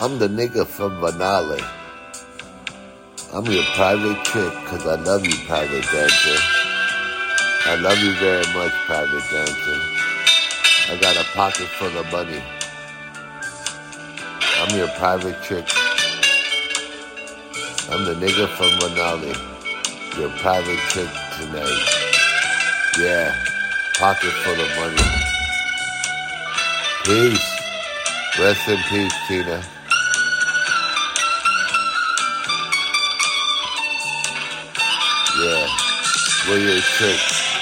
I'm the nigga from Vanauley. I'm your private chick because I love you, private dancer. I love you very much, private dancer. I got a pocket full of money. I'm your private chick. I'm the nigga from Vanauley. Your private chick tonight. Yeah, pocket full of money. Peace. Rest in peace, Tina. Yeah, your chick.